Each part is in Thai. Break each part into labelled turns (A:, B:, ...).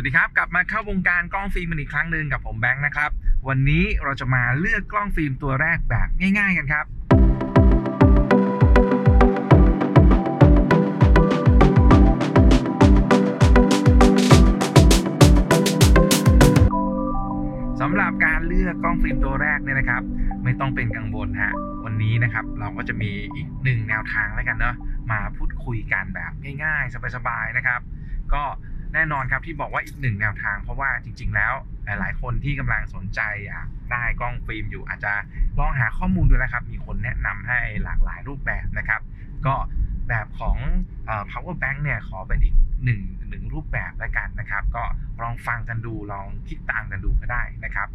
A: วัสดีครับกลับมาเข้าวงการกล้องฟิล์มอีกครั้งหนึ่งกับผมแบงค์นะครับ วันนี้เราจะมาเลือกกล้องฟิล์มตัวแรกแบบง่าย ๆ กันครับ สำหรับการเลือกกล้องฟิล์มตัวแรกเนี่ยนะครับ ไม่ต้องเป็นกังวลฮะวันนี้นะครับเราก็จะมีอีกหนึ่งแนวทางแล้วกันเนาะมาพูดคุยกันแบบง่าย ๆ สบายๆนะครับ ก็ แน่นอนครับที่บอกว่าอีกหนึ่งแนวทาง เพราะว่าจริง ๆ แล้วหลาย ๆ คนที่กำลังสนใจอยากได้กล้องฟิล์มอยู่อาจจะลองหาข้อมูลดูนะครับ มีคนแนะนำให้หลากหลายรูปแบบนะครับ ก็แบบของ power bank เนี่ยขอเป็นอีกหนึ่งหนึ่งรูปแบบแล้วกันนะครับ ก็ลองฟังกันดูลองคิดตามกันดูก็ได้นะครับ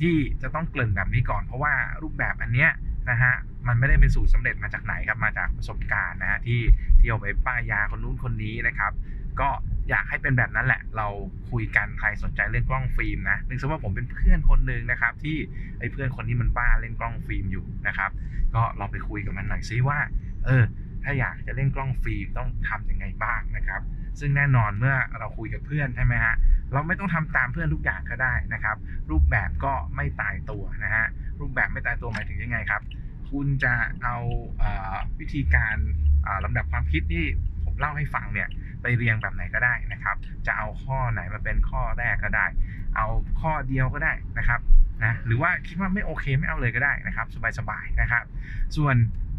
A: ที่จะต้องเกริ่นแบบนี้ก่อน เพราะว่ารูปแบบอันเนี้ยนะฮะมันไม่ได้เป็นสูตรสำเร็จมาจากไหนครับมาจากประสบการณ์นะฮะที่ที่เอาไปป้ายยาคนนู้นคนนี้นะครับ ก็อยากให้เป็นแบบนั้นแหละ เราคุยกันใครสนใจเล่นกล้องฟิล์มนะนึกซะว่าผมเป็นเพื่อนคนหนึ่งนะครับ ที่ไอ้เพื่อนคนนี้มันบ้าเล่นกล้องฟิล์มอยู่นะครับ ก็เราไปคุยกับมันหน่อยซิว่า เออ ถ้าอยากจะเล่นกล้องฟิล์มต้องทำยังไงบ้างนะครับ ซึ่งแน่นอนเมื่อเราคุยกับเพื่อนใช่ไหมฮะเราไม่ต้องทำตามเพื่อนทุกอย่างก็ได้นะครับ รูปแบบก็ไม่ตายตัวนะฮะรูปแบบไม่ตายตัวหมายถึงยังไงครับ คุณจะเอาเออวิธีการอ่าลำดับความคิดที่ผมเล่าให้ฟังเนี่ย ไปเรียงแบบไหนก็ได้นะครับ จะเอาข้อไหนมาเป็นข้อแรกก็ได้ เอาข้อเดียวก็ได้นะครับนะหรือว่าคิดว่าไม่โอเคไม่เอาเลยก็ได้นะครับ สบายๆนะครับ ส่วน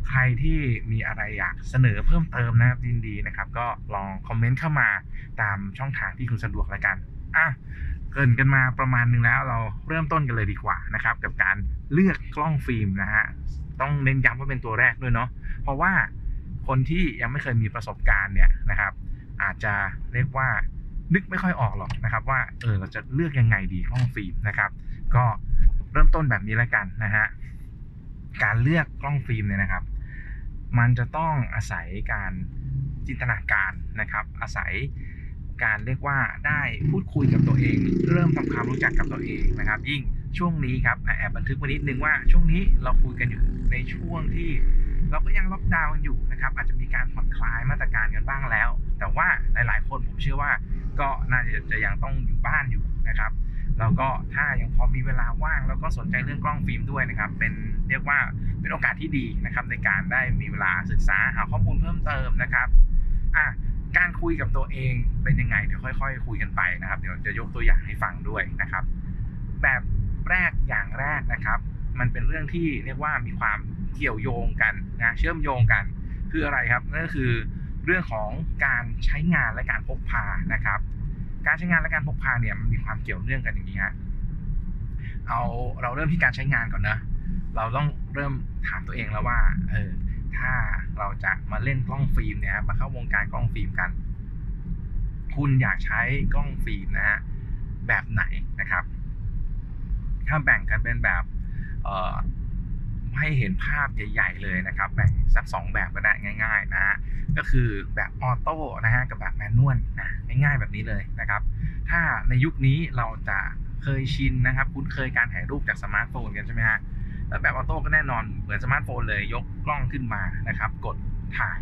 A: ใครที่มีอะไรอยากเสนอเพิ่มเติมนะครับยินดีนะครับ ก็ลองคอมเมนต์เข้ามาตามช่องทางที่คุณสะดวกแล้วกันอะเกินกันมาประมาณหนึงแล้วเราเริ่มต้นกันเลยดีกว่านะครับ กับการเลือกกล้องฟิล์มนะฮะต้องเน้นย้ำว่าเป็นตัวแรกด้วยเนาะเพราะว่าคนที่ยังไม่เคยมีประสบการณ์เนี่ยนะครับ อาจจะเรียกว่านึกไม่ค่อยออกหรอกนะครับ ว่าเออเราจะเลือกยังไงดีกล้องฟิล์มนะครับ ก็เริ่มต้นแบบนี้แล้วกันนะฮะการเลือกกล้องฟิล์มเนี่ยนะครับ มันจะต้องอาศัยการจินตนาการนะครับ อาศัยการเรียกว่าได้พูดคุยกับตัวเอง เริ่มทำความรู้จักกับตัวเองนะครับ ยิ่งช่วงนี้ครับแอบบันทึกไว้นิดนึงว่าช่วงนี้เราคุยกันอยู่ในช่วงที่ เราก็ยังล็อกดาวน์กันอยู่นะครับ อาจจะมีการผ่อนคลายมาตรการกันบ้างแล้ว แต่ว่าหลาย ๆ คนผมเชื่อว่าก็น่าจะจะยังต้องอยู่บ้านอยู่นะครับ แล้วก็ถ้ายังพอมีเวลาว่างแล้วก็สนใจเรื่องกล้องฟิล์มด้วยนะครับ เป็นเรียกว่าเป็นโอกาสที่ดีนะครับ ในการได้มีเวลาศึกษาหาข้อมูลเพิ่มเติมนะครับอะการคุยกับตัวเองเป็นยังไงเดี๋ยวค่อย ๆ คุยกันไปนะครับ เดี๋ยวจะยกตัวอย่างให้ฟังด้วยนะครับ แบบแรกอย่างแรกนะครับ มันเป็นเรื่องที่เรียกว่ามีความ เกี่ยวโยงกันนะเชื่อมโยงกันคืออะไรครับนั่นก็คือเรื่องของการใช้งานและการพกพานะครับ การใช้งานและการพกพาเนี่ยมันมีความเกี่ยวเนื่องกันอย่างนี้ฮะเอาเราเริ่มที่การใช้งานก่อนนะเราต้องเริ่มถามตัวเองแล้วว่าเออถ้าเราจะมาเล่นกล้องฟิล์มเนี่ยครับมาเข้าวงการกล้องฟิล์มกัน คุณอยากใช้กล้องฟิล์มนะฮะแบบไหนนะครับ ถ้าแบ่งกันเป็นแบบ ให้เห็นภาพใหญ่ๆเลยนะครับแบ่งสักสองแบบก็ได้ง่าย ๆ นะฮะก็คือแบบ auto นะฮะกับแบบ manual นะง่ายๆแบบนี้เลยนะครับ ถ้าในยุคนี้เราจะเคยชินนะครับคุ้นเคยการถ่ายรูปจากสมาร์ทโฟนกันใช่ไหมฮะแล้วแบบ auto ก็แน่นอนเหมือนสมาร์ทโฟนเลยยกกล้องขึ้นมานะครับ กดถ่าย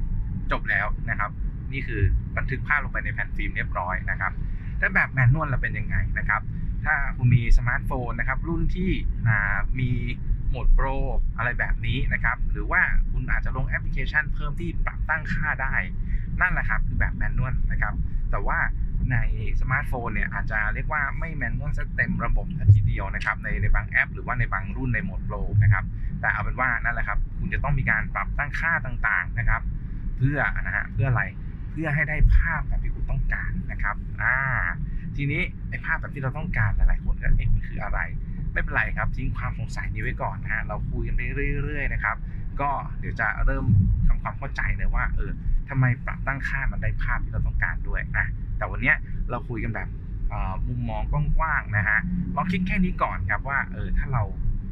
A: จบแล้วนะครับ นี่คือบันทึกภาพลงไปในแผ่นฟิล์มเรียบร้อยนะครับถ้าแบบ manual เราเป็นยังไงนะครับ ถ้าคุณมีสมาร์ทโฟนนะครับรุ่นที่มี โหมด pro อะไรแบบนี้นะครับ หรือว่าคุณอาจจะลงแอปพลิเคชันเพิ่มที่ปรับตั้งค่าได้ นั่นแหละครับคือแบบ manual นะครับ แต่ว่าในสมาร์ทโฟนเนี่ยอาจจะเรียกว่าไม่ manual ซะเต็มระบบทีเดียวนะครับในในบางแอป หรือว่าในบางรุ่นในโหมด pro นะครับ แต่เอาเป็นว่านั่นแหละครับ คุณจะต้องมีการปรับตั้งค่าต่างๆนะครับ เพื่อนะฮะเพื่ออะไรเพื่อให้ได้ภาพแบบที่คุณต้องการนะครับอ่าทีนี้ไอ้ภาพแบบที่เราต้องการหลายๆคนก็เอ๊ะมันคืออะไร ไม่เป็นไรครับทิ้งความสงสัยนี้ไว้ก่อนนะฮะเราคุยกันไปเรื่อย ๆ นะครับ ก็เดี๋ยวจะเริ่มทำความเข้าใจเลยว่าเออทำไมปรับตั้งค่ามันได้ภาพที่เราต้องการด้วยนะแต่วันนี้เราคุยกันแบบมุมมองกว้างๆนะฮะลองคิดแค่นี้ก่อนครับว่าเออถ้าเรา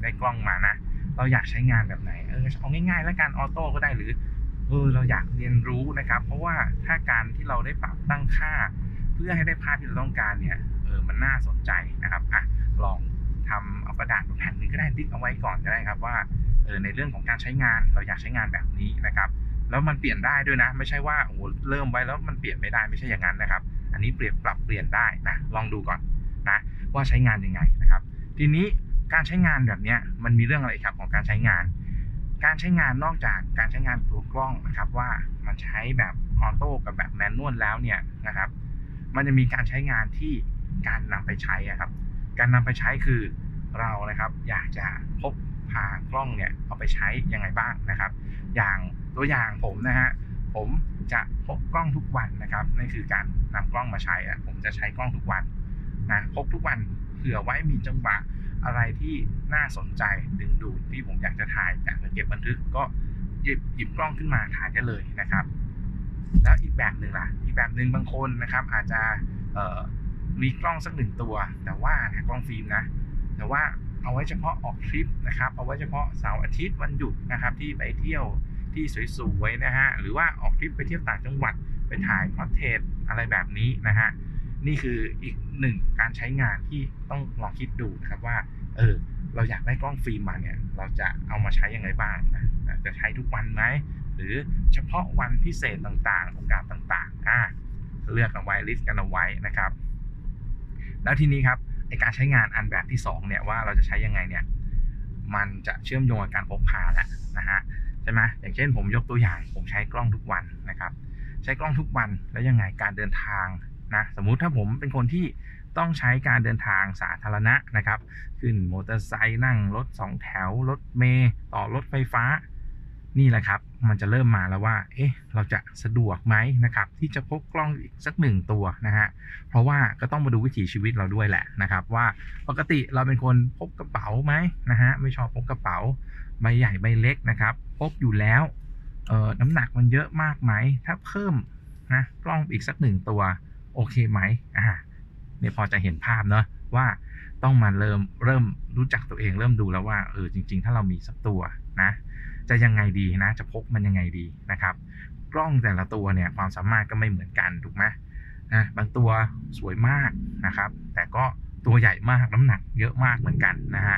A: ได้กล้องมานะเราอยากใช้งานแบบไหนเออเอาง่ายๆ แล้วกันออโต้ก็ได้หรือเออเราอยากเรียนรู้นะครับ เพราะว่าถ้าการที่เราได้ปรับตั้งค่า เพื่อให้ได้ภาพที่เราต้องการเนี่ยเออมันน่าสนใจ กระดาษแผ่นหนึ่งก็ได้ติ๊กเอาไว้ก่อนก็ได้ครับว่าเออในเรื่องของการใช้งานเราอยากใช้งานแบบนี้นะครับ แล้วมันเปลี่ยนได้ด้วยนะ ไม่ใช่ว่าโอ้โหเริ่มไว้แล้วมันเปลี่ยนไม่ได้ไม่ใช่อย่างนั้นนะครับ อันนี้เปลี่ยนปรับเปลี่ยนได้นะลองดูก่อนนะว่าใช้งานยังไงนะครับ ทีนี้การใช้งานแบบนี้มันมีเรื่องอะไรครับของการใช้งาน การใช้งานนอกจากการใช้งานตัวกล้องนะครับว่ามันใช้แบบออโต้กับแบบแมนนวลแล้วเนี่ยนะครับ มันจะมีการใช้งานที่การนำไปใช้อะครับ การนำไปใช้คือ เรานะครับอยากจะพกพากล้องเนี่ยเอาไปใช้ยังไงบ้างนะครับ อย่างตัวอย่างผมนะฮะผมจะพกกล้องทุกวันนะครับนั่นคือการนำกล้องมาใช้อะผมจะใช้กล้องทุกวันนะพกทุกวันเผื่อไว้มีจังหวะอะไรที่น่าสนใจดึงดูดที่ผมอยากจะถ่ายอยากจะเก็บบันทึกก็หยิบหยิบกล้องขึ้นมาถ่ายได้เลยนะครับ แล้วอีกแบบหนึ่งล่ะ อีกแบบหนึ่งบางคนนะครับ อาจจะมีกล้องสักหนึ่งตัว แต่ว่านะกล้องฟิล์มนะ แต่ว่าเอาไว้เฉพาะออกทริปนะครับ เอาไว้เฉพาะเสาร์อาทิตย์วันหยุดนะครับที่ไปเที่ยวที่สวยๆนะฮะ หรือว่าออกทริปไปเที่ยวต่างจังหวัดไปถ่าย portrait อะไรแบบนี้นะฮะ นี่คืออีกหนึ่งการใช้งานที่ต้องลองคิดดูนะครับว่า เออ เราอยากได้กล้องฟิล์มมาเนี่ย เราจะเอามาใช้ยังไงบ้างนะจะใช้ทุกวันไหม หรือเฉพาะวันพิเศษต่างๆ โอกาสต่างๆ อ่า เลือกเอาไว้ลิสต์กันเอาไว้นะครับ แล้วทีนี้ครับ ไอการใช้งานอันแบบที่2เนี่ยว่าเราจะใช้ยังไงเนี่ยมันจะเชื่อมโยงกับการพกพาแหละนะฮะใช่ไหมอย่างเช่นผมยกตัวอย่างผมใช้กล้องทุกวันนะครับ ใช้กล้องทุกวันแล้วยังไงการเดินทางนะสมมุติถ้าผมเป็นคนที่ต้องใช้การเดินทางสาธารณะนะครับ ขึ้นมอเตอร์ไซค์นั่งรถสองแถว รถเมล์ต่อรถไฟฟ้า นี่แหละครับ มันจะเริ่มมาแล้วว่า เอ๊ะ เราจะสะดวกไหมนะครับ ที่จะพกกล้องอีกสักหนึ่งตัวนะฮะ เพราะว่าก็ต้องมาดูวิถีชีวิตเราด้วยแหละนะครับ ว่าปกติเราเป็นคนพกกระเป๋าไหมนะฮะ ไม่ชอบพกกระเป๋าใบใหญ่ใบเล็กนะครับ พกอยู่แล้ว เอ่อ น้ำหนักมันเยอะมากไหม ถ้าเพิ่มนะกล้องอีกสักหนึ่งตัว โอเคไหมอ่าเนี่ยพอจะเห็นภาพเนอะว่าต้องมาเริ่มเริ่มรู้จักตัวเองเริ่มดูแล้วว่าเออจริง ๆ ถ้าเรามีสักตัวนะ จะยังไงดีนะ จะพกมันยังไงดีนะครับ กล้องแต่ละตัวเนี่ยความสามารถก็ไม่เหมือนกันถูกไหมนะบางตัวสวยมากนะครับ แต่ก็ตัวใหญ่มากน้ำหนักเยอะมากเหมือนกันนะฮะ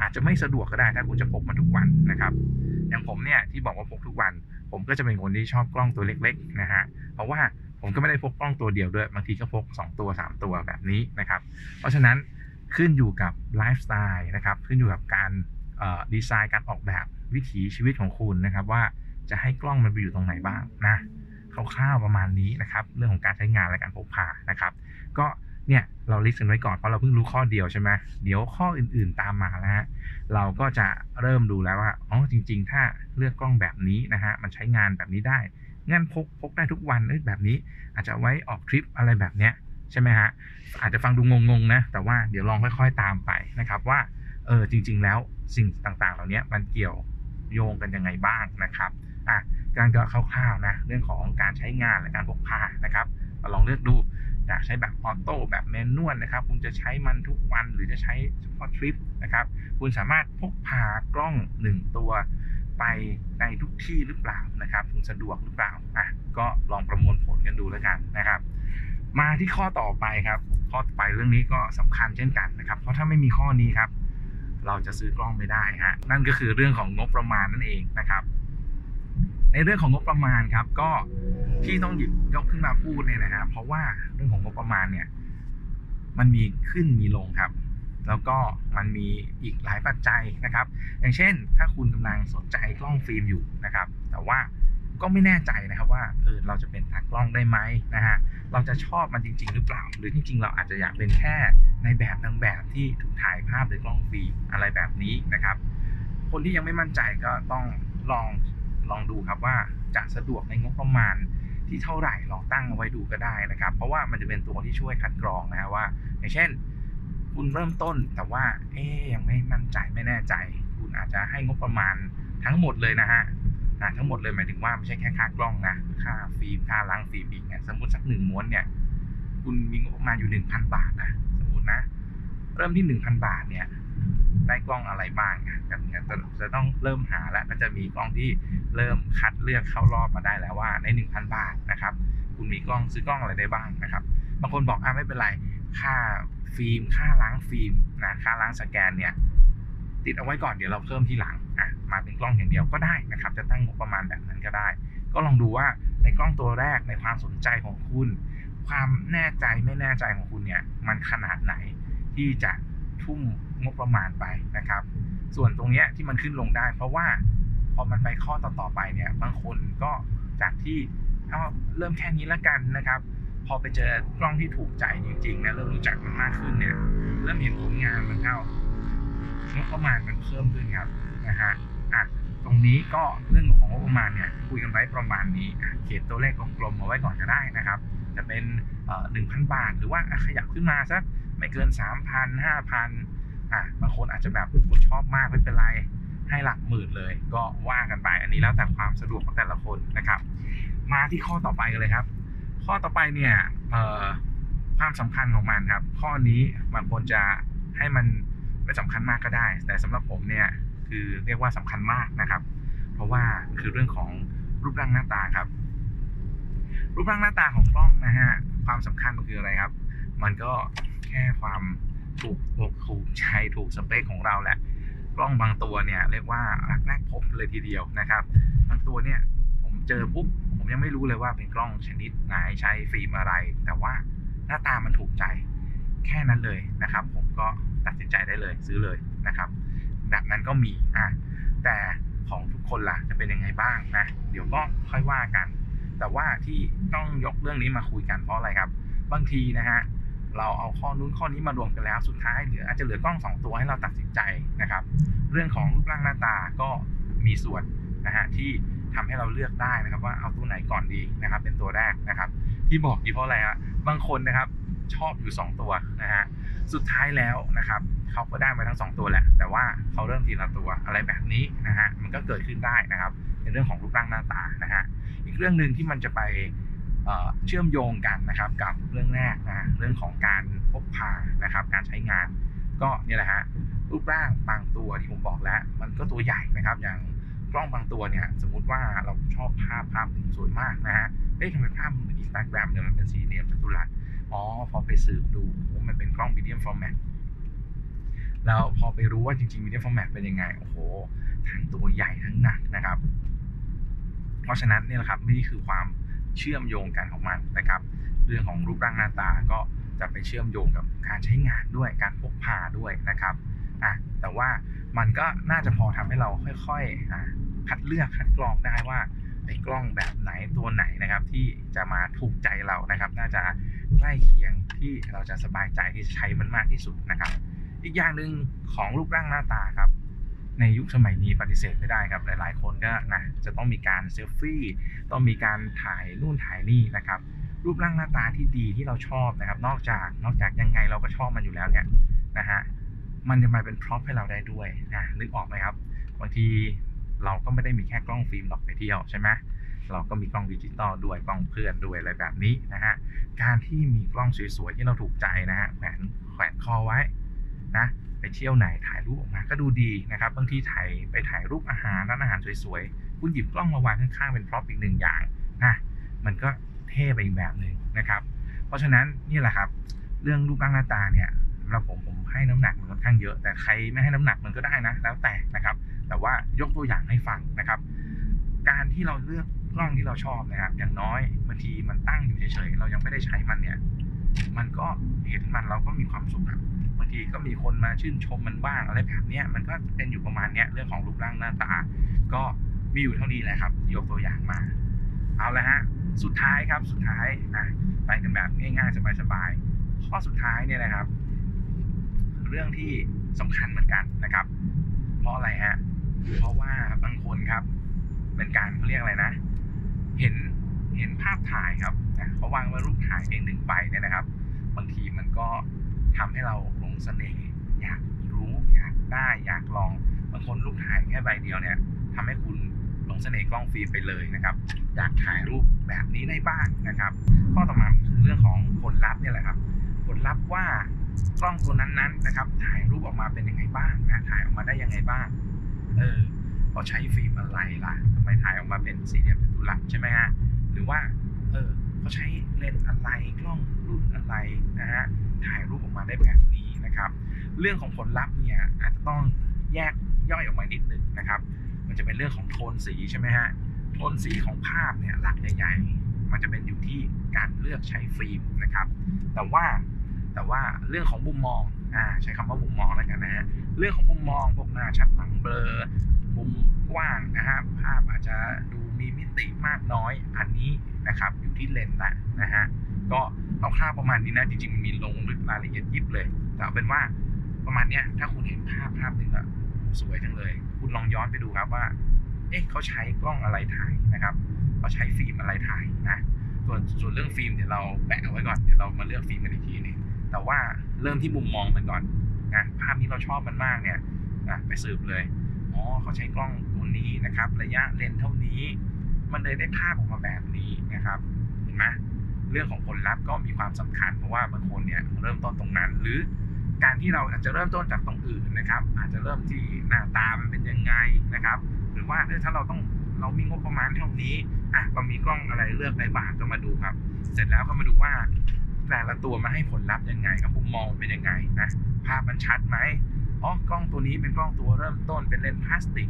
A: อาจจะไม่สะดวกก็ได้ถ้าคุณจะพกมันทุกวันนะครับ อย่างผมเนี่ยที่บอกว่าพกทุกวัน ผมก็จะเป็นคนที่ชอบกล้องตัวเล็กๆนะฮะเพราะว่าผมก็ไม่ได้พกกล้องตัวเดียวด้วยบางทีก็พก 2 ตัว 3 ตัวแบบนี้นะครับ เพราะฉะนั้นขึ้นอยู่กับไลฟ์สไตล์นะครับขึ้นอยู่กับการดีไซน์การออกแบบ วิถีชีวิตของคุณนะครับว่าจะให้กล้องมันไปอยู่ตรงไหนบ้างนะคร่าวๆประมาณนี้นะครับ เรื่องของการใช้งานและการพกพานะครับ ก็เนี่ยเราลิสต์กันไว้ก่อนเพราะเราเพิ่งรู้ข้อเดียวใช่ไหมเดี๋ยวข้ออื่นๆตามมาแล้วฮะเราก็จะเริ่มดูแล้วว่าอ๋อจริง ๆ ถ้าเลือกกล้องแบบนี้นะฮะมันใช้งานแบบนี้ได้งั้นพกพกได้ทุกวันเอ้ยแบบนี้ อาจจะไว้ออกทริปอะไรแบบเนี้ยใช่ไหมฮะอาจจะฟังดูงงๆนะแต่ว่าเดี๋ยวลองค่อย ๆตามไปนะครับว่าเออจริง ๆ แล้วสิ่งต่างๆ เหล่านี้มันเกี่ยว โยงกันยังไงบ้างนะครับอะการก็คร่าวๆนะเรื่องของการใช้งานและการพกพานะครับมาลองเลือกดูอยากใช้แบบออโต้แบบแมนนวลนะครับ คุณจะใช้มันทุกวันหรือจะใช้เฉพาะทริปนะครับ คุณสามารถพกพากล้อง 1 ตัวไปในทุกที่หรือเปล่านะครับ คุณสะดวกหรือเปล่าอะก็ลองประมวลผลกันดูแล้วกันนะครับ มาที่ข้อต่อไปครับ ข้อต่อไปเรื่องนี้ก็สำคัญเช่นกันนะครับ เพราะถ้าไม่มีข้อนี้ครับ เราจะซื้อกล้องไม่ได้ฮะนั่นก็คือเรื่องของงบประมาณนั่นเองนะครับ ในเรื่องของงบประมาณครับก็ที่ต้องหยิบยกขึ้นมาพูดเนี่ยนะฮะเพราะว่าเรื่องของงบประมาณเนี่ย มันมีขึ้นมีลงครับ แล้วก็มันมีอีกหลายปัจจัยนะครับ อย่างเช่น ถ้าคุณกำลังสนใจกล้องฟิล์มอยู่นะครับ แต่ว่า ก็ไม่แน่ใจนะครับว่าเออเราจะเป็นตากล้องได้ไหมนะฮะเราจะชอบมันจริง ๆ หรือเปล่า หรือจริง ๆ เราอาจจะอยากเป็นแค่ในแบบนางแบบที่ถูกถ่ายภาพโดยกล้องฟิล์มอะไรแบบนี้นะครับ คนที่ยังไม่มั่นใจก็ต้องลองลองดูครับว่าจะสะดวกในงบประมาณที่เท่าไหร่ลองตั้งเอาไว้ดูก็ได้นะครับ เพราะว่ามันจะเป็นตัวที่ช่วยคัดกรองนะฮะว่า อย่างเช่น คุณเริ่มต้นแต่ว่าเอ๊ยยังไม่มั่นใจไม่แน่ใจ คุณอาจจะให้งบประมาณทั้งหมดเลยนะฮะ นะทั้งหมดเลยหมายถึงว่าไม่ใช่แค่ค่ากล้องนะ ค่าฟิล์มค่าล้างฟิล์มอีกเนี่ยสมมติสักหนึ่งม้วนเนี่ย คุณมีงบประมาณอยู่หนึ่งพันบาทนะสมมตินะ เริ่มที่หนึ่งพันบาทเนี่ยได้กล้องอะไรบ้างกันเนี่ยจะจะต้องเริ่มหาแล้วก็จะมีกล้องที่เริ่มคัดเลือกเข้ารอบมาได้แล้วว่าในหนึ่งพันบาทนะครับ คุณมีกล้องซื้อกล้องอะไรได้บ้างนะครับ บางคนบอกอ่าไม่เป็นไร ค่าฟิล์ม ค่าล้างฟิล์มนะค่าล้างสแกนเนี่ย ติดเอาไว้ก่อนเดี๋ยวเราเพิ่มที่หลังอะ มาเป็นกล้องอย่างเดียวก็ได้นะครับ จะตั้งงบประมาณแบบนั้นก็ได้ ก็ลองดูว่าในกล้องตัวแรกในความสนใจของคุณ ความแน่ใจไม่แน่ใจของคุณเนี่ยมันขนาดไหนที่จะทุ่มงบประมาณไปนะครับ ส่วนตรงเนี้ยที่มันขึ้นลงได้ เพราะว่าพอมันไปข้อต่อๆไปเนี่ยบางคนก็จากที่เอาเริ่มแค่นี้แล้วกันนะครับ พอไปเจอกล้องที่ถูกใจจริงๆนะเริ่มรู้จักมันมากขึ้นเนี่ยเริ่มเห็นผลงานมันเข้างบประมาณมันเพิ่มขึ้นครับนะฮะ อะตรงนี้ก็เรื่องของงบประมาณเนี่ยคุยกันไว้ประมาณนี้เขียนตัวเลขกลมๆเอาไว้ก่อนก็ได้นะครับ จะเป็นหนึ่งพันบาท หรือว่าขยับขึ้นมาสักไม่เกินสามพันห้าพันอะบางคนอาจจะแบบชอบมากไม่เป็นไรให้หลักหมื่นเลย ก็ว่ากันไปอันนี้แล้วแต่ความสะดวกของแต่ละคนนะครับ มาที่ข้อต่อไปกันเลยครับ ข้อต่อไปเนี่ยความสำคัญของมันครับ ข้อนี้บางคนจะให้มันไม่สำคัญมากก็ได้ แต่สำหรับผมเนี่ย คือเรียกว่าสำคัญมากนะครับ เพราะว่าคือเรื่องของรูปร่างหน้าตาครับ รูปร่างหน้าตาของกล้องนะฮะความสำคัญมันคืออะไรครับ มันก็แค่ความถูกอกถูกใจถูกสเปคของเราแหละกล้องบางตัวเนี่ยเรียกว่ารักแรกพบเลยทีเดียวนะครับ บางตัวเนี่ยผมเจอปุ๊บผมยังไม่รู้เลยว่าเป็นกล้องชนิดไหนใช้ฟิล์มอะไร แต่ว่าหน้าตามันถูกใจแค่นั้นเลยนะครับ ผมก็ตัดสินใจได้เลยซื้อเลยนะครับ แบบนั้นก็มีอะแต่ของทุกคนล่ะจะเป็นยังไงบ้างนะเดี๋ยวก็ค่อยว่ากัน แต่ว่าที่ต้องยกเรื่องนี้มาคุยกันเพราะอะไรครับ บางทีนะฮะเราเอาข้อนู้นข้อนี้มารวมกันแล้วสุดท้ายเหลืออาจจะเหลือกล้องสองตัวให้เราตัดสินใจนะครับ เรื่องของรูปร่างหน้าตาก็มีส่วนนะฮะที่ทำให้เราเลือกได้นะครับว่าเอาตัวไหนก่อนดีนะครับ เป็นตัวแรกนะครับ ที่บอกดีเพราะอะไรฮะบางคนนะครับชอบอยู่ 2 ตัวนะฮะสุดท้ายแล้วนะครับ เขาก็ได้มาทั้ง 2 ตัวแหละ แต่ว่าเขาเริ่มทีละตัวอะไรแบบนี้นะฮะ มันก็เกิดขึ้นได้นะครับ ในเรื่องของรูปร่างหน้าตานะฮะ อีกเรื่องหนึ่งที่มันจะไปเชื่อมโยงกันนะครับกับเรื่องแรกนะเรื่องของการพกพานะครับ การใช้งาน ก็เนี่ยแหละฮะรูปร่างบางตัวที่ผมบอกแล้ว มันก็ตัวใหญ่นะครับอย่างกล้องบางตัวเนี่ยสมมุติว่าเราชอบภาพภาพหนึ่งสวยมากนะฮะเอ๊ะทำไมภาพอินสตาแกรมเนี่ยมันเป็นสี่เหลี่ยมจัตุรัสอ๋อพอไปสืบดูโอ้มันเป็นกล้อง medium format แล้วพอไปรู้ว่าจริงๆ medium format เป็นยังไง โอ้โห ทั้งตัวใหญ่ทั้งหนักนะครับ เพราะฉะนั้นเนี่ยแหละครับนี่คือความเชื่อมโยงกันของมันนะครับ เรื่องของรูปร่างหน้าตาก็จะไปเชื่อมโยงกับการใช้งานด้วยการพกพาด้วยนะครับอะแต่ว่ามันก็น่าจะพอทำให้เราค่อยๆอะคัดเลือกคัดกรองได้ว่าไอ้กล้องแบบไหนตัวไหนนะครับที่จะมาถูกใจเรานะครับ น่าจะใกล้เคียงที่เราจะสบายใจที่จะใช้มันมากที่สุดนะครับ อีกอย่างหนึ่งของรูปร่างหน้าตาครับ ในยุคสมัยนี้ปฏิเสธไม่ได้ครับ หลาย ๆ คนก็นะจะต้องมีการเซลฟี่ต้องมีการถ่ายนู่นถ่ายนี่นะครับ รูปร่างหน้าตาที่ดีที่เราชอบนะครับ นอกจากนอกจากยังไงเราก็ชอบมันอยู่แล้วเนี่ยนะฮะมันจะมาเป็น prop ให้เราได้ด้วยนะนึกออกไหมครับบางทีเราก็ไม่ได้มีแค่กล้องฟิล์มหรอกไปเที่ยวใช่ไหมเราก็มีกล้องดิจิตอลด้วยกล้องเพื่อนด้วยอะไรแบบนี้นะฮะการที่มีกล้องสวยๆที่เราถูกใจนะฮะแขวนแขวนคอไว้ นะไปเที่ยวไหนถ่ายรูปออกมาก็ดูดีนะครับบางทีถ่ายไปถ่ายรูปอาหารร้านอาหารสวยๆ คุณหยิบกล้องมาวางข้างๆเป็น prop อีกหนึ่งอย่างนะมันก็เท่ไปอีกแบบหนึ่งนะครับ เพราะฉะนั้นนี่แหละครับ เรื่องรูปร่างหน้าตาเนี่ยเราผมผมให้น้ำหนักมันค่อนข้างเยอะ แต่ใครไม่ให้น้ำหนักมันก็ได้นะ แล้วแต่นะครับ แต่ว่ายกตัวอย่างให้ฟังนะครับ การที่เราเลือกกล้องที่เราชอบนะครับอย่างน้อยบางทีมันตั้งอยู่เฉยๆเรายังไม่ได้ใช้มันเนี่ย มันก็เห็นมันเราก็มีความสุขครับบางทีก็มีคนมาชื่นชมมันบ้างอะไรแบบนี้มันก็เป็นอยู่ประมาณนี้เรื่องของรูปร่างหน้าตา ก็มีอยู่เท่านี้แหละครับยกตัวอย่างมา เอาละฮะสุดท้ายครับสุดท้ายนะไปกันแบบง่ายๆสบายๆข้อสุดท้ายเนี่ยนะครับ เรื่องที่สำคัญเหมือนกันนะครับ เพราะอะไรฮะเพราะว่าบางคนครับ เป็นการเขาเรียกอะไรนะ เห็นเห็นภาพถ่ายครับ นะเขาวางไว้รูปถ่ายเองหนึ่งใบเนี่ยนะครับ บางทีมันก็ทำให้เราหลงเสน่ห์อยากรู้อยากได้อยากลองบางคนรูปถ่ายแค่ใบเดียวเนี่ยทำให้คุณหลงเสน่ห์กล้องฟิล์มไปเลยนะครับ อยากถ่ายรูปแบบนี้ได้บ้างนะครับ ข้อต่อมาคือเรื่องของผลลัพธ์เนี่ยแหละครับ ผลลัพธ์ว่ากล้องตัวนั้นๆนะครับ ถ่ายรูปออกมาเป็นยังไงบ้างนะถ่ายออกมาได้ยังไงบ้าง เออเขาใช้ฟิล์มอะไรล่ะทำไมถ่ายออกมาเป็นสี่เหลี่ยมจัตุรัสใช่ไหมฮะหรือว่าเออ เขาใช้เลนส์อะไรกล้องรุ่นอะไรนะฮะถ่ายรูปออกมาได้แบบนี้นะครับ เรื่องของผลลัพธ์เนี่ยอาจจะต้องแยกย่อยออกมานิดนึงนะครับ มันจะเป็นเรื่องของโทนสีใช่ไหมฮะโทนสีของภาพเนี่ยหลักใหญ่ๆ มันจะเป็นอยู่ที่การเลือกใช้ฟิล์มนะครับ แต่ว่าแต่ว่าเรื่องของมุมมองอ่าใช้คำว่ามุมมองแล้วกันนะฮะเรื่องของมุมมองพวกหน้าชัดหลังเบลอมุมกว้างนะครับภาพอาจจะดูมีมิติมากน้อยอันนี้นะครับ อยู่ ที่เลนส์แหละนะฮะก็คร่าวๆประมาณนี้นะ จริงๆมันมีลงลึกรายละเอียดยิบเลย แต่เอาเป็นว่าประมาณเนี้ยถ้าคุณเห็นภาพภาพหนึ่งอะสวยจังเลย คุณลองย้อนไปดูครับว่า เอ๊ะเขาใช้กล้องอะไรถ่ายนะครับเขาใช้ฟิล์มอะไรถ่ายนะส่วนส่วนเรื่องฟิล์มเดี๋ยวเราแปะเอาไว้ก่อนเดี๋ยวเรามาเลือกฟิล์มกันอีกทีนึงแต่ว่าเริ่มที่มุมมองมันก่อนนะภาพนี้เราชอบมันมากเนี่ยนะไปสืบเลยอ๋อเขาใช้กล้องตัวนี้นะครับ ระยะเลนส์เท่านี้ มันเลยได้ภาพออกมาแบบนี้นะครับ ไหมเรื่องของผลลัพธ์ก็มีความสำคัญเพราะว่าบางคนเนี่ยเริ่มต้นตรงนั้น หรือการที่เราอาจจะเริ่มต้นจากตรงอื่นนะครับ อาจจะเริ่มที่หน้าตามันเป็นยังไงนะครับ หรือว่าถ้าเราต้องเรามีงบประมาณเท่านี้อะเรามีกล้องอะไรเลือกได้บ้างก็มาดูครับ เสร็จแล้วก็มาดูว่าแต่ละตัวมาให้ผลลัพธ์ยังไงครับมุมมองเป็นยังไงนะภาพมันชัดไหมอ๋อกล้องตัวนี้เป็นกล้องตัวเริ่มต้นเป็นเลนส์พลาสติก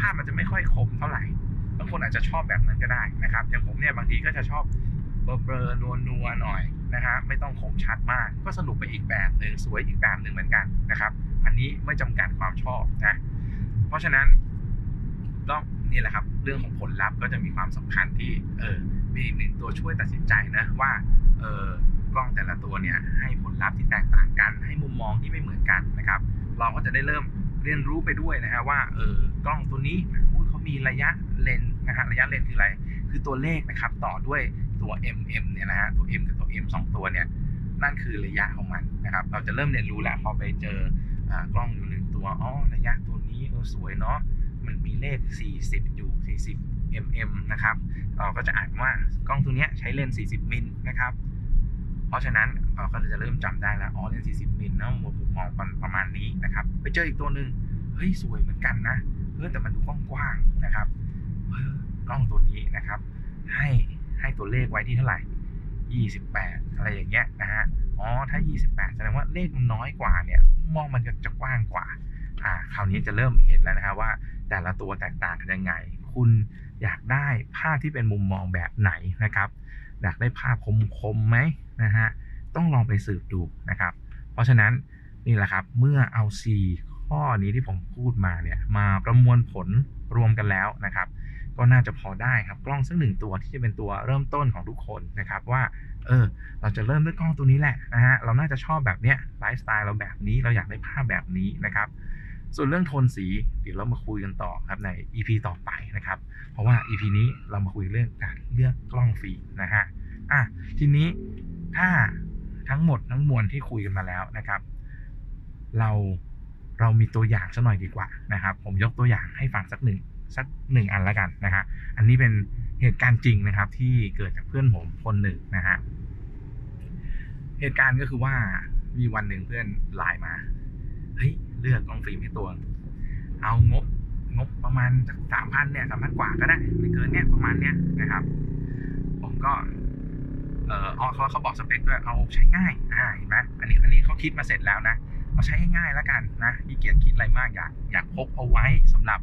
A: ภาพมันจะไม่ค่อยคมเท่าไหร่บางคนอาจจะชอบแบบนั้นก็ได้นะครับอย่างผมเนี่ยบางทีก็จะชอบ เบลอๆนัวๆหน่อยนะฮะไม่ต้องคมชัดมากก็สนุกไปอีกแบบหนึ่งสวยอีกแบบหนึ่งเหมือนกันนะครับ อันนี้ไม่จำกัดความชอบนะเพราะฉะนั้นก็นี่แหละครับ เรื่องของผลลัพธ์ก็จะมีความสำคัญที่เออมีอีกหนึ่งตัวช่วยตัดสินใจนะว่าเออกล้องแต่ละตัวเนี่ยให้ผลลัพธ์ที่แตกต่างกัน ให้มุมมองที่ไม่เหมือนกันนะครับ เราก็จะได้เริ่มเรียนรู้ไปด้วยนะฮะว่าเออกล้องตัวนี้เขามีระยะเลนนะฮะระยะเลนคืออะไร คือตัวเลขนะครับต่อด้วย ตัว mm เนี่ยนะฮะตัว m กับตัว m สองตัวเนี่ยนั่นคือระยะของมันนะครับ เราจะเริ่มเรียนรู้แล้วพอไปเจอกล้องอยู่หนึ่งตัวอ๋อระยะตัวนี้เออสวยเนาะมันมีเลข 40 อยู่ 40 mm นะครับเราก็จะอ่านว่ากล้องตัวนี้ใช้เลนส์40 มิลนะครับ เพราะฉะนั้นเราก็จะเริ่มจำได้แล้วอ๋อเลนส์40 มิลเนาะมุมมองประมาณนี้นะครับ ไปเจออีกตัวหนึ่งเฮ้ยสวยเหมือนกันนะเออแต่มันดูกว้างๆนะครับเออกล้องตัวนี้นะครับ ให้ ให้ตัวเลขไว้ที่เท่าไหร่ 28 อะไรอย่างเงี้ยนะฮะ อ๋อ ถ้า 28 แสดงว่าเลขมันน้อยกว่าเนี่ย มองมันจะจะกว้างกว่า อ่า คราวนี้จะเริ่มเห็นแล้วนะฮะว่าแต่ละตัวแตกต่างกันยังไง คุณอยากได้ภาพที่เป็นมุมมองแบบไหนนะครับ อยากได้ภาพคมๆไหมนะฮะ ต้องลองไปสืบดูนะครับ เพราะฉะนั้นนี่แหละครับ เมื่อเอา 4 ข้อนี้ที่ผมพูดมาเนี่ย มาประมวลผลรวมกันแล้วนะครับ ก็น่าจะพอได้ครับกล้องสักหนึ่งตัวที่จะเป็นตัวเริ่มต้นของทุกคนนะครับว่าเออเราจะเริ่มด้วยกล้องตัวนี้แหละนะฮะเราน่าจะชอบแบบเนี้ยไลฟ์สไตล์เราแบบนี้เราอยากได้ภาพแบบนี้นะครับ ส่วนเรื่องโทนสีเดี๋ยวเรามาคุยกันต่อครับใน EP ต่อไปนะครับ เพราะว่า EP นี้เรามาคุยเรื่องการเลือกกล้องฟิล์มนะฮะอะทีนี้ถ้าทั้งหมดทั้งมวลที่คุยกันมาแล้วนะครับ เราเรามีตัวอย่างสักหน่อยดีกว่านะครับ ผมยกตัวอย่างให้ฟังสักหนึ่ง สักหนึ่งอันแล้วกันนะฮะอันนี้เป็นเหตุการณ์จริงนะครับ ที่เกิดจากเพื่อนผมคนหนึ่งนะฮะเหตุการณ์ก็คือว่ามีวันหนึ่งเพื่อนไลน์มาเฮ้ยเลือกกล้องฟิล์มให้ตัว เอางบงบประมาณสักสามพันเนี่ยสามพันกว่าก็ได้ไม่เกินเนี่ยประมาณเนี้ยนะครับ ผมก็ เออเขาเขาบอกสเปคด้วยเอาใช้ง่ายอ่าเห็นไหมอันนี้อันนี้เขาคิดมาเสร็จแล้วนะเอาใช้ง่ายแล้วกันนะที่เกียจคิดอะไรมากอยากอยากพกเอาไว้สำหรับ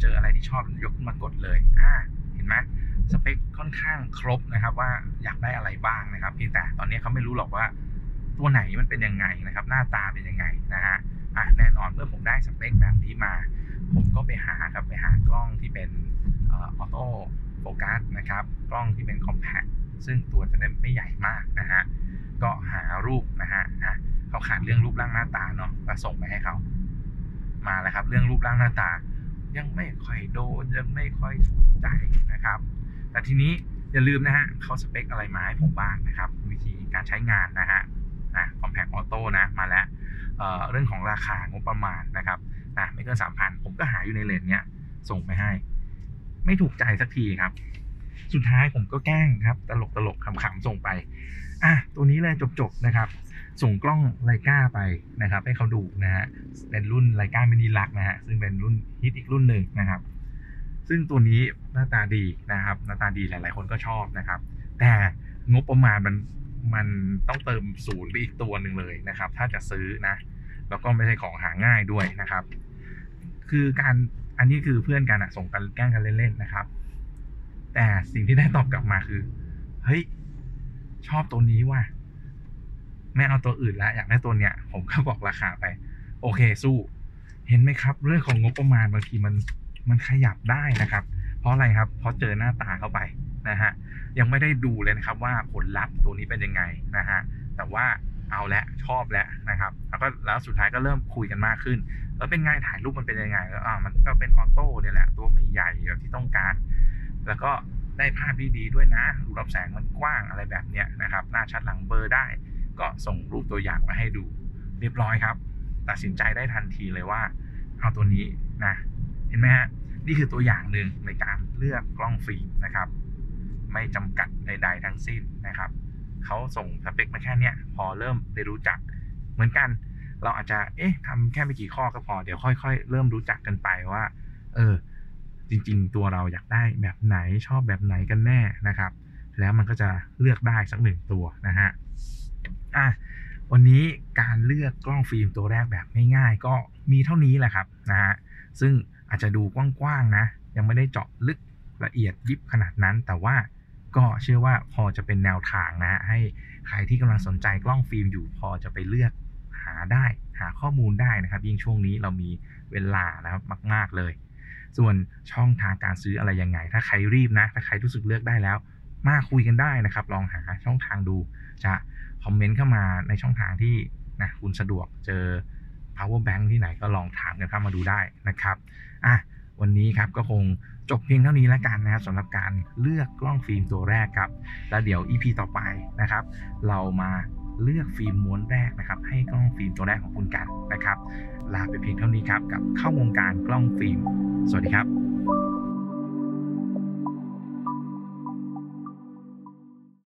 A: เจออะไรที่ชอบยกขึ้นมากดเลยอ่าเห็นไหมสเปคค่อนข้างครบนะครับว่าอยากได้อะไรบ้างนะครับเพียงแต่ตอนนี้เขาไม่รู้หรอกว่าตัวไหนมันเป็นยังไงนะครับ หน้าตาเป็นยังไงนะฮะอะแน่นอนเมื่อผมได้สเปคแบบนี้มา ผมก็ไปหาครับไปหากล้องที่เป็น autofocus นะครับ กล้องที่เป็น compact ซึ่งตัวจะได้ไม่ใหญ่มากนะฮะก็หารูปนะฮะอะเขาขาดเรื่องรูปร่างหน้าตาเนาะก็ส่งไปให้เขามาแล้วครับ เรื่องรูปร่างหน้าตา ยังไม่ค่อยโดนยังไม่ค่อยถูกใจนะครับ แต่ทีนี้อย่าลืมนะฮะเขาสเปคอะไรมาให้ผมบ้างนะครับ วิธีการใช้งานนะฮะอะคอมแพคออโต้นะมาแล้วเเรื่องของราคางบประมาณนะครับนะไม่เกินสามพันผมก็หาอยู่ในเลนเนี้ยส่งไปให้ ไม่ถูกใจสักทีครับ สุดท้ายผมก็แกล้งครับ ตลกตลกขำๆส่งไปอะตัวนี้เลยจบๆนะครับ ส่งกล้องไลกาไปนะครับ ให้เขาดูนะฮะเป็นรุ่นไลกามินิลักนะฮะซึ่งเป็นรุ่นฮิตอีกรุ่นหนึ่งนะครับ ซึ่งตัวนี้หน้าตาดีนะครับ หน้าตาดีหลาย ๆ คนก็ชอบนะครับ แต่งบประมาณมันมันต้องเติมศูนย์ไปอีกตัวหนึ่งเลยนะครับ ถ้าจะซื้อนะ แล้วก็ไม่ใช่ของหาง่ายด้วยนะครับ คือการอันนี้คือเพื่อนกันอะส่งกันแกล้งกันเล่น ๆ นะครับ แต่สิ่งที่ได้ตอบกลับมาคือ เฮ้ย ชอบตัวนี้ว่ะ ไม่เอาตัวอื่นแล้วอยากได้ตัวเนี้ย ผมก็บอกราคาไป โอเคสู้ เห็นไหมครับ เรื่องของงบประมาณบางทีมันมันขยับได้นะครับ เพราะอะไรครับเพราะเจอหน้าตาเข้าไปนะฮะยังไม่ได้ดูเลยนะครับว่าผลลัพธ์ตัวนี้เป็นยังไงนะฮะแต่ว่าเอาละชอบแล้วนะครับ แล้วก็แล้วสุดท้ายก็เริ่มคุยกันมากขึ้น แล้วเป็นไงถ่ายรูปมันเป็นยังไงแล้วอ่ามันก็เป็นออโต้เนี่ยแหละตัวไม่ใหญ่แบบที่ต้องการ แล้วก็ได้ภาพที่ดีด้วยนะรูรับแสงมันกว้างอะไรแบบเนี้ยนะครับ หน้าชัดหลังเบลอร์ได้ ก็ส่งรูปตัวอย่างมาให้ดู เรียบร้อยครับ ตัดสินใจได้ทันทีเลยว่า เอาตัวนี้นะเห็นไหมฮะนี่คือตัวอย่างหนึ่งในการเลือกกล้องฟิล์มนะครับ ไม่จำกัดใด ๆ ทั้งสิ้นนะครับเขาส่งสเปคมาแค่เนี้ยพอเริ่มได้รู้จัก เหมือนกัน เราอาจจะเอ๊ะทำแค่ไม่กี่ข้อก็พอเดี๋ยวค่อย ๆ เริ่มรู้จักกันไปว่า เออ จริง ๆ ตัวเราอยากได้แบบไหนชอบแบบไหนกันแน่นะครับ แล้วมันก็จะเลือกได้สักหนึ่งตัวนะฮะ อะวันนี้การเลือกกล้องฟิล์มตัวแรกแบบง่ายๆ ก็มีเท่านี้แหละครับนะฮะซึ่งอาจจะดูกว้างๆนะ ยังไม่ได้เจาะลึกละเอียดยิบขนาดนั้น แต่ว่าก็เชื่อว่าพอจะเป็นแนวทางนะให้ใครที่กำลังสนใจกล้องฟิล์มอยู่พอจะไปเลือกหาได้หาข้อมูลได้นะครับ ยิ่งช่วงนี้เรามีเวลานะครับมาก ๆเลย ส่วนช่องทางการซื้ออะไรยังไง ถ้าใครรีบนะ ถ้าใครรู้สึกเลือกได้แล้ว มาคุยกันได้นะครับ ลองหาช่องทางดูจะ คอมเมนต์เข้ามาในช่องทางที่นะคุณสะดวกเจอ power bank ที่ไหนก็ลองถามกันเข้ามาดูได้นะครับอะวันนี้ครับก็คงจบเพียงเท่านี้แล้วกันนะครับสำหรับการเลือกกล้องฟิล์มตัวแรกครับ แล้วเดี๋ยว EP ต่อไปนะครับ เรามาเลือกฟิล์มม้วนแรกนะครับ ให้กล้องฟิล์มตัวแรกของคุณกันนะครับ ลาไปเพียงเท่านี้ครับ กับเข้าวงการกล้องฟิล์ม สวัสดีครับ